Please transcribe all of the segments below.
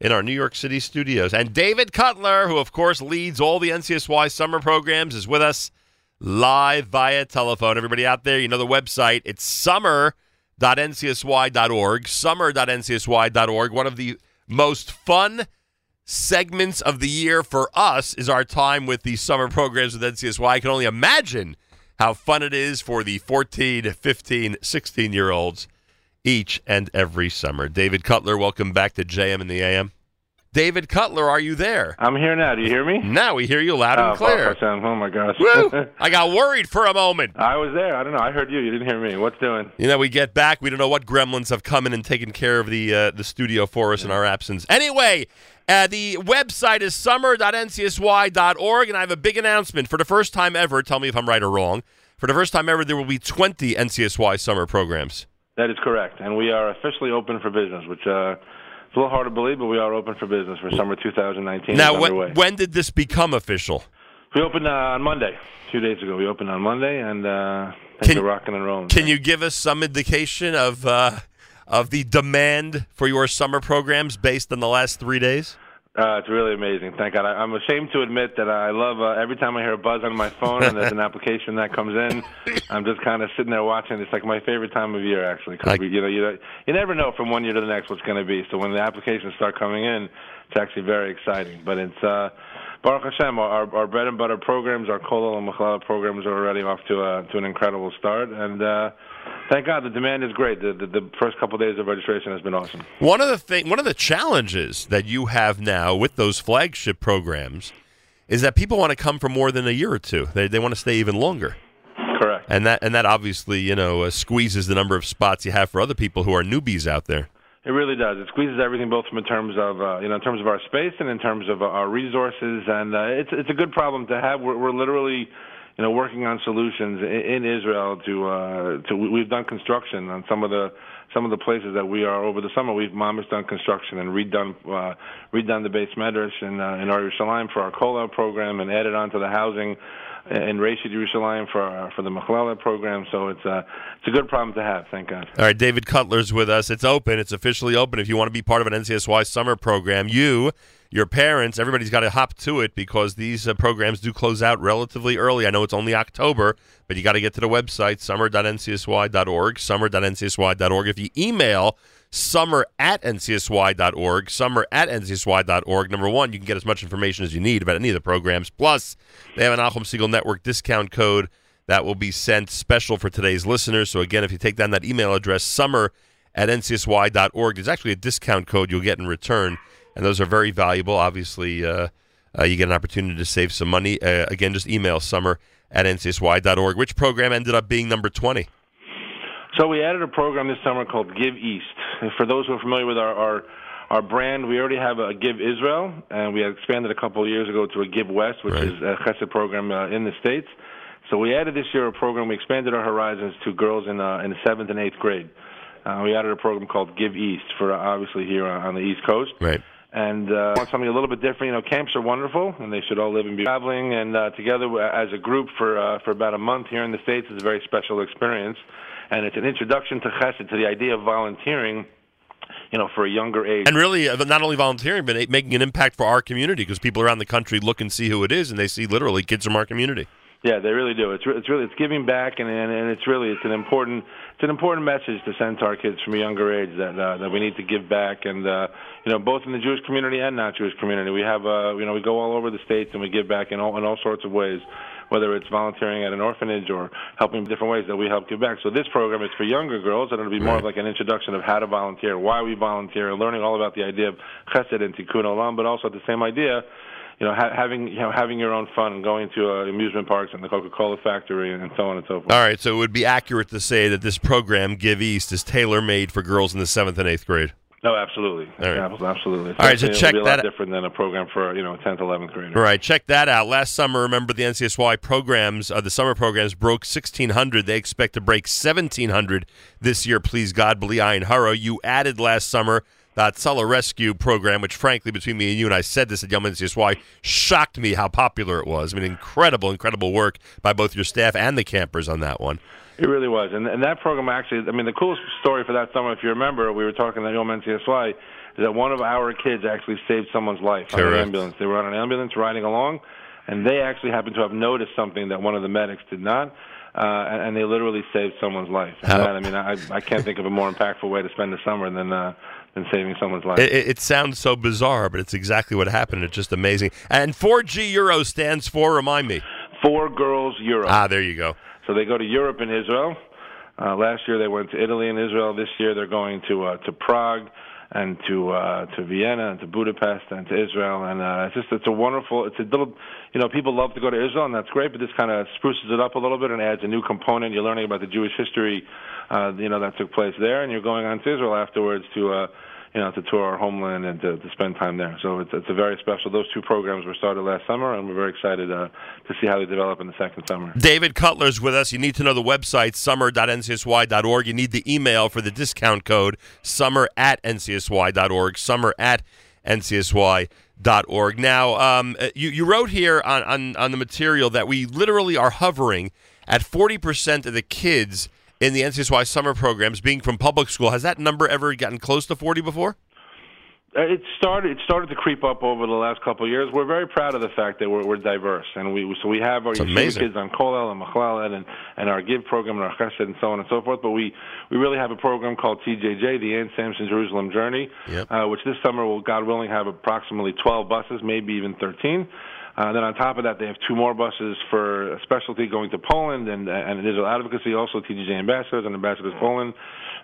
in our New York City studios. And David Cutler, who of course leads all the NCSY summer programs, is with us live via telephone. Everybody out there, you know the website. It's summer.ncsy.org. Summer.ncsy.org. One of the most fun segments of the year for us is our time with the summer programs with NCSY. I can only imagine how fun it is for the 14, 15, 16 year olds each and every summer. David Cutler, welcome back to JM in the AM. David Cutler, are you there? I'm here now. Do you hear me? Now we hear you loud oh, and clear. Oh my gosh! Woo! I got worried for a moment. I was there. I don't know. I heard you. You didn't hear me. What's doing? You know, we get back. We don't know what gremlins have come in and taken care of the uh, the studio for us yeah. in our absence. Anyway, uh, the website is summer.ncsy.org, and I have a big announcement. For the first time ever, tell me if I'm right or wrong. For the first time ever, there will be 20 NCSY summer programs. That is correct, and we are officially open for business, which. Uh, it's a little hard to believe, but we are open for business for summer 2019. Now, when, when did this become official? We opened uh, on Monday, two days ago. We opened on Monday, and uh, things are rocking and rolling. Can you give us some indication of uh, of the demand for your summer programs based on the last three days? Uh, it's really amazing. Thank God. I, am ashamed to admit that I love uh, every time I hear a buzz on my phone and there's an application that comes in. I'm just kind of sitting there watching. It's like my favorite time of year, actually. Cause we, you know, you you never know from one year to the next what's going to be. So when the applications start coming in, it's actually very exciting. But it's uh, Baruch Hashem, our, our bread and butter programs, our Kollel and Machlala programs are already off to a, to an incredible start, and uh, thank God the demand is great. The, the, the first couple of days of registration has been awesome. One of the thing, one of the challenges that you have now with those flagship programs is that people want to come for more than a year or two. They they want to stay even longer. Correct. And that and that obviously you know uh, squeezes the number of spots you have for other people who are newbies out there. It really does. It squeezes everything, both from in terms of uh, you know in terms of our space and in terms of uh, our resources, and uh, it's it's a good problem to have. We're, we're literally you know working on solutions in, in Israel to uh, to we've done construction on some of the some of the places that we are over the summer. We've mamish done construction and redone uh, redone the beis medrash in uh, in Yerushalayim for our Kollel program and added on to the housing in Rashid Yerushalayim for our, for the Machlala program. So it's a it's a good problem to have. Thank God. All right, David Cutler's with us. It's open. It's officially open. If you want to be part of an NCSY summer program, you. Your parents, everybody's got to hop to it because these uh, programs do close out relatively early. I know it's only October, but you got to get to the website, summer.ncsy.org, summer.ncsy.org. If you email summer at ncsy.org, summer at ncsy.org. Number one, you can get as much information as you need about any of the programs. Plus, they have an Nachum Segal Network discount code that will be sent special for today's listeners. So, again, if you take down that email address, summer at ncsy.org, there's actually a discount code you'll get in return. And those are very valuable. Obviously, uh, uh, you get an opportunity to save some money. Uh, again, just email summer at ncsy.org. Which program ended up being number 20? So we added a program this summer called Give East. For those who are familiar with our, our our brand, we already have a Give Israel, and we had expanded a couple of years ago to a Give West, which right. is a chesed program uh, in the states. So we added this year a program. We expanded our horizons to girls in uh, in the seventh and eighth grade. Uh, we added a program called Give East for uh, obviously here on the East Coast. Right. And uh, want something a little bit different. You know, camps are wonderful, and they should all live and be traveling. And uh, together as a group for uh, for about a month here in the states is a very special experience and it's an introduction to chesed, to the idea of volunteering you know, for a younger age. And really, uh, not only volunteering, but making an impact for our community because people around the country look and see who it is, and they see literally kids from our community. Yeah, they really do. It's it's really it's giving back, and and, and it's really it's an important it's an important message to send to our kids from a younger age that uh, that we need to give back, and uh, you know both in the Jewish community and not Jewish community. We have uh, you know we go all over the states and we give back in all in all sorts of ways whether it's volunteering at an orphanage or helping different ways that we help give back. So this program is for younger girls, and it'll be more right. of like an introduction of how to volunteer, why we volunteer, and learning all about the idea of chesed and tikkun olam, but also the same idea you know, ha- having you know having your own fun and going to uh, amusement parks and the Coca-Cola factory and so on and so forth. All right, so it would be accurate to say that this program, Give East, is tailor-made for girls in the seventh and eighth grade. No, absolutely, All right. absolutely. All right, so check be a that. different than a program for you know tenth, eleventh grade. All right, check that out. Last summer, remember the NCSY programs, uh, the summer programs broke sixteen hundred. They expect to break seventeen hundred this year. Please God, Bli Ayin Hara. You added last summer that Tzala Rescue program, which frankly, between me and you, and I said this at Yom NCSY, shocked me how popular it was. I mean, incredible, incredible work by both your staff and the campers on that one. It really was, and and that program actually. I mean, the coolest story for that summer, if you remember, we were talking at Yom NCSY. is that one of our kids actually saved someone's life on an ambulance. They were on an ambulance riding along, and they actually happened to have noticed something that one of the medics did not. Uh, and, and they literally saved someone's life. How- that, I mean, I, I can't think of a more impactful way to spend the summer than uh, than saving someone's life. It, it, sounds so bizarre, but it's exactly what happened. It's just amazing. And 4G Euro stands for, remind me. Four girls Europe. Ah, there you go. So they go to Europe and Israel. Uh, last year they went to Italy and Israel. This year they're going to uh, to Prague and to uh, to Vienna and to Budapest and to Israel. And uh, it's just it's a wonderful. It's a little, you know, people love to go to Israel and that's great. But this kind of spruces it up a little bit and adds a new component. You're learning about the Jewish history, uh, you know, that took place there, and you're going on to Israel afterwards to. Uh, you know, to tour our homeland and to, to spend time there. So it's, it's a very special. Those two programs were started last summer, and we're very excited uh, to see how they develop in the second summer. David Cutler's with us. You need to know the website, summer.ncsy.org. You need the email for the discount code, summer at ncsy.org, summer at ncsy.org. Now, um, you, you wrote here on, on, on the material that we literally are hovering at 40% of the kids in the NCSY summer programs being from public school. Has that number ever gotten close to 40 before? Uh, It started. It started to creep up over the last couple of years. We're very proud of the fact that we're, we're diverse, and we so we have our kids on Kolel and Machlal and and our Give program and our Chesed and so on and so forth. But we we really have a program called TJJ, the Anne Samson Jerusalem Journey, Yep. uh, which this summer will, God willing, have approximately 12 buses, maybe even 13. Uh, then on top of that, they have two more buses for specialty going to Poland and and Israel advocacy, also TJJ ambassadors and ambassadors Poland.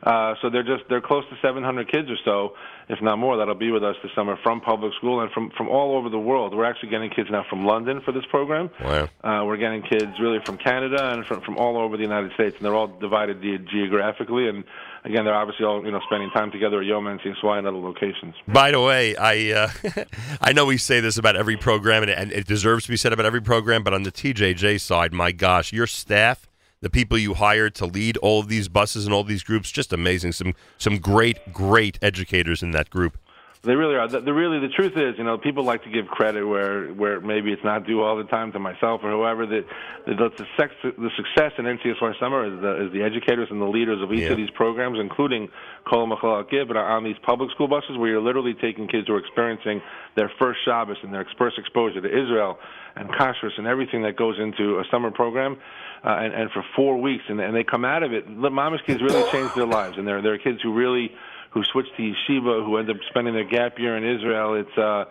Uh, so they're just they're close to 700 kids or so, if not more, that'll be with us this summer from public school and from from all over the world. We're actually getting kids now from London for this program. Wow. Uh, we're getting kids really from Canada and from from all over the United States, and they're all divided ge- geographically. And again, they're obviously all you know spending time together at Yom NCSY and other locations. By the way, I uh, I know we say this about every program, and, and it deserves to be said about every program. But on the TJJ side, my gosh, your staff, the people you hired to lead all of these buses and all these groups, just amazing. Some some great great educators in that group. They really are. The, the really the truth is, you know, people like to give credit where where maybe it's not due all the time to myself or whoever. That the, the, success, the success in NCSY Summer is the is the educators and the leaders of each Yeah. of these programs, including Kol Machlal Gib, but on these public school buses where you're literally taking kids who are experiencing their first Shabbos and their first exposure to Israel and kashrus and everything that goes into a summer program. Uh, and, and for four weeks, and, and they come out of it. The Mamish kids really change their lives, and they're they're kids who really who switch to yeshiva, who end up spending their gap year in Israel. It's uh,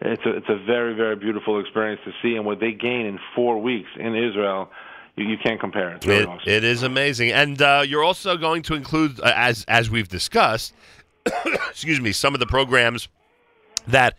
it's a it's a very very beautiful experience to see, and what they gain in four weeks in Israel, you, you can't compare. It's really It, awesome. it is amazing, and uh, you're also going to include, uh, as as we've discussed, excuse me, some of the programs that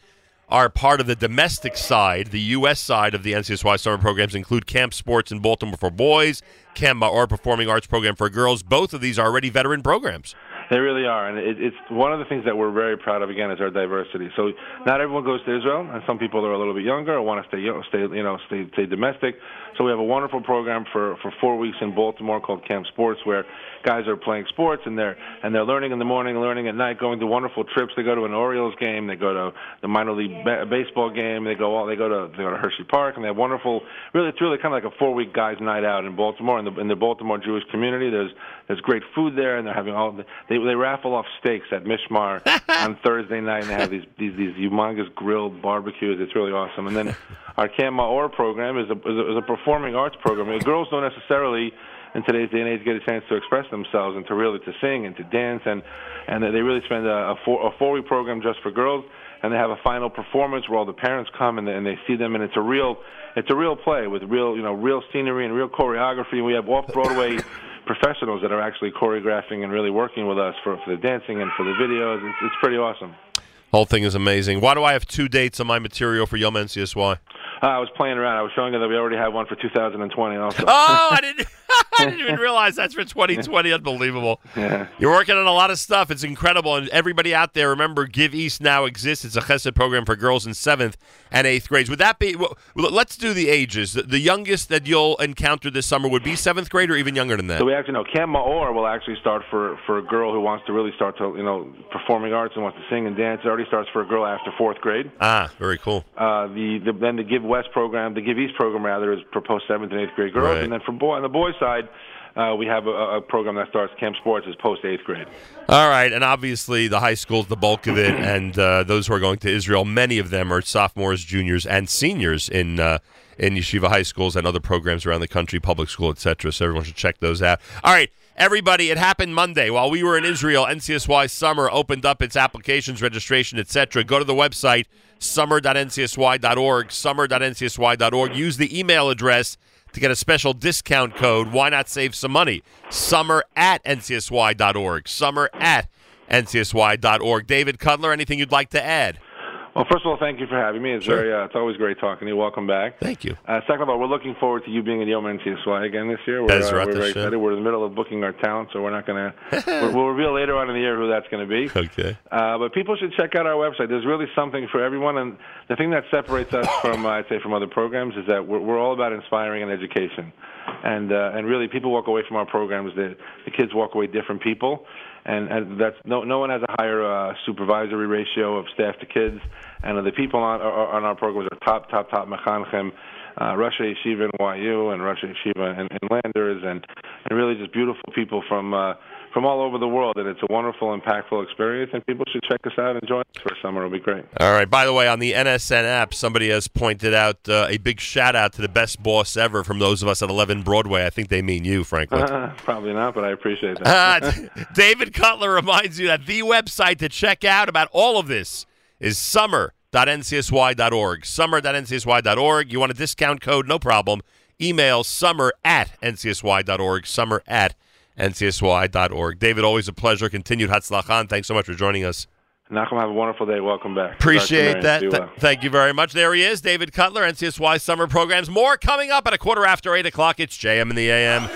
are part of the domestic side, the U.S. side of the NCSY summer programs include Camp Sports in Baltimore for boys, Camp Maor Performing Arts program for girls. Both of these are already veteran programs. They really are, and it, it's one of the things that we're very proud of. Again, is our diversity. So not everyone goes to Israel, and some people are a little bit younger or want to stay, stay, you know, stay, stay domestic. So we have a wonderful program for for four weeks in Baltimore called Camp Sports, where guys are playing sports and they're and they're learning in the morning, learning at night, going to wonderful trips. They go to an Orioles game, they go to the minor league ba- baseball game, they go all they go to they go to Hershey Park, and they have wonderful. Really, it's really kind of like a four week guys' night out in Baltimore in the in the Baltimore Jewish community. There's there's great food there, and they're having all the, they they raffle off steaks at Mishmar on Thursday night, and they have these these these humongous grilled barbecues. It's really awesome. And then our Camp Maor program is a, is a is a performing arts program. Mean, girls don't necessarily in today's day and age get a chance to express themselves and to really to sing and to dance and and they really spend a, a four a four week program just for girls and they have a final performance where all the parents come and they, and they see them and it's a real it's a real play with real you know real scenery and real choreography and we have off Broadway professionals that are actually choreographing and really working with us for, for the dancing and for the videos it's, it's pretty awesome Whole thing is amazing. Why do I have two dates on my material for Yom NCSY? Uh, I was playing around I was showing you that we already have one for 2020 also Oh, I didn't. I didn't even realize that's for 2020. Unbelievable. yeah. You're working on a lot of stuff. It's incredible. And everybody out there, remember, Give East now exists. It's a chesed program for girls in seventh and eighth grades. Would that be? Well, let's do the ages. The, the youngest that you'll encounter this summer would be seventh grade, or even younger than that. So we actually know Camp Maor will actually start for for a girl who wants to really start to you know performing arts and wants to sing and dance. It already starts for a girl after fourth grade. ah, very cool. Uh, the, the then the Give West program, the Give East program rather, is proposed seventh and eighth grade girls, Right. and then for boy on the boys side, uh, we have a, a program that starts camp sports is post eighth grade. All right, and obviously the high school's the bulk of it, and uh, those who are going to Israel, many of them are sophomores, juniors, and seniors in uh, in yeshiva high schools and other programs around the country, public school, etc. So everyone should check those out. All right. Everybody, it happened Monday while we were in Israel. NCSY Summer opened up its applications, registration, etc. Go to the website summer.ncsy.org, summer.ncsy.org. Use the email address to get a special discount code. Why not save some money? Summer at ncsy.org. Summer at ncsy.org. David Cutler, anything you'd like to add? Well, first of all, thank you for having me. It's Sure. very, uh, it's always great talking to you. Welcome back. Thank you. Uh, second of all, we're looking forward to you being in Yom NCSY again this year. We're, uh, we're very excited. We're in the middle of booking our talent, so we're not going to. We'll reveal later on in the year who that's going to be. Okay. Uh, but people should check out our website. There's really something for everyone, and the thing that separates us from, I'd say, from other programs is that we're, we're all about inspiring and education, and uh, and really, people walk away from our programs. The the kids walk away different people, and, and that's no no one has a higher uh, supervisory ratio of staff to kids, and the people on on our programs are top top top mechanchim. Uh, Roshei Yeshiva in YU and Roshei Yeshiva in, in Landers and, and really just beautiful people from uh, from all over the world and it's a wonderful impactful experience and people should check us out and join us for summer it'll be great All right. By the way, on the NSN app, somebody has pointed out uh, a big shout out to the best boss ever from those of us at 11 Broadway. I think they mean you, Franklin. probably not but I appreciate that Uh, David Cutler reminds you that the website to check out about all of this is summer.ncsy.org. Summer.ncsy.org. You want a discount code? No problem. Email summer at ncsy.org. Summer at ncsy.org. David, always a pleasure. Continued Hatzlacha. Thanks so much for joining us. Nachum have a wonderful day welcome back Appreciate that. Th- well. thank you very much. There he is, David Cutler, NCSY Summer Programs. More coming up at a quarter after 8 o'clock. It's JM in the AM.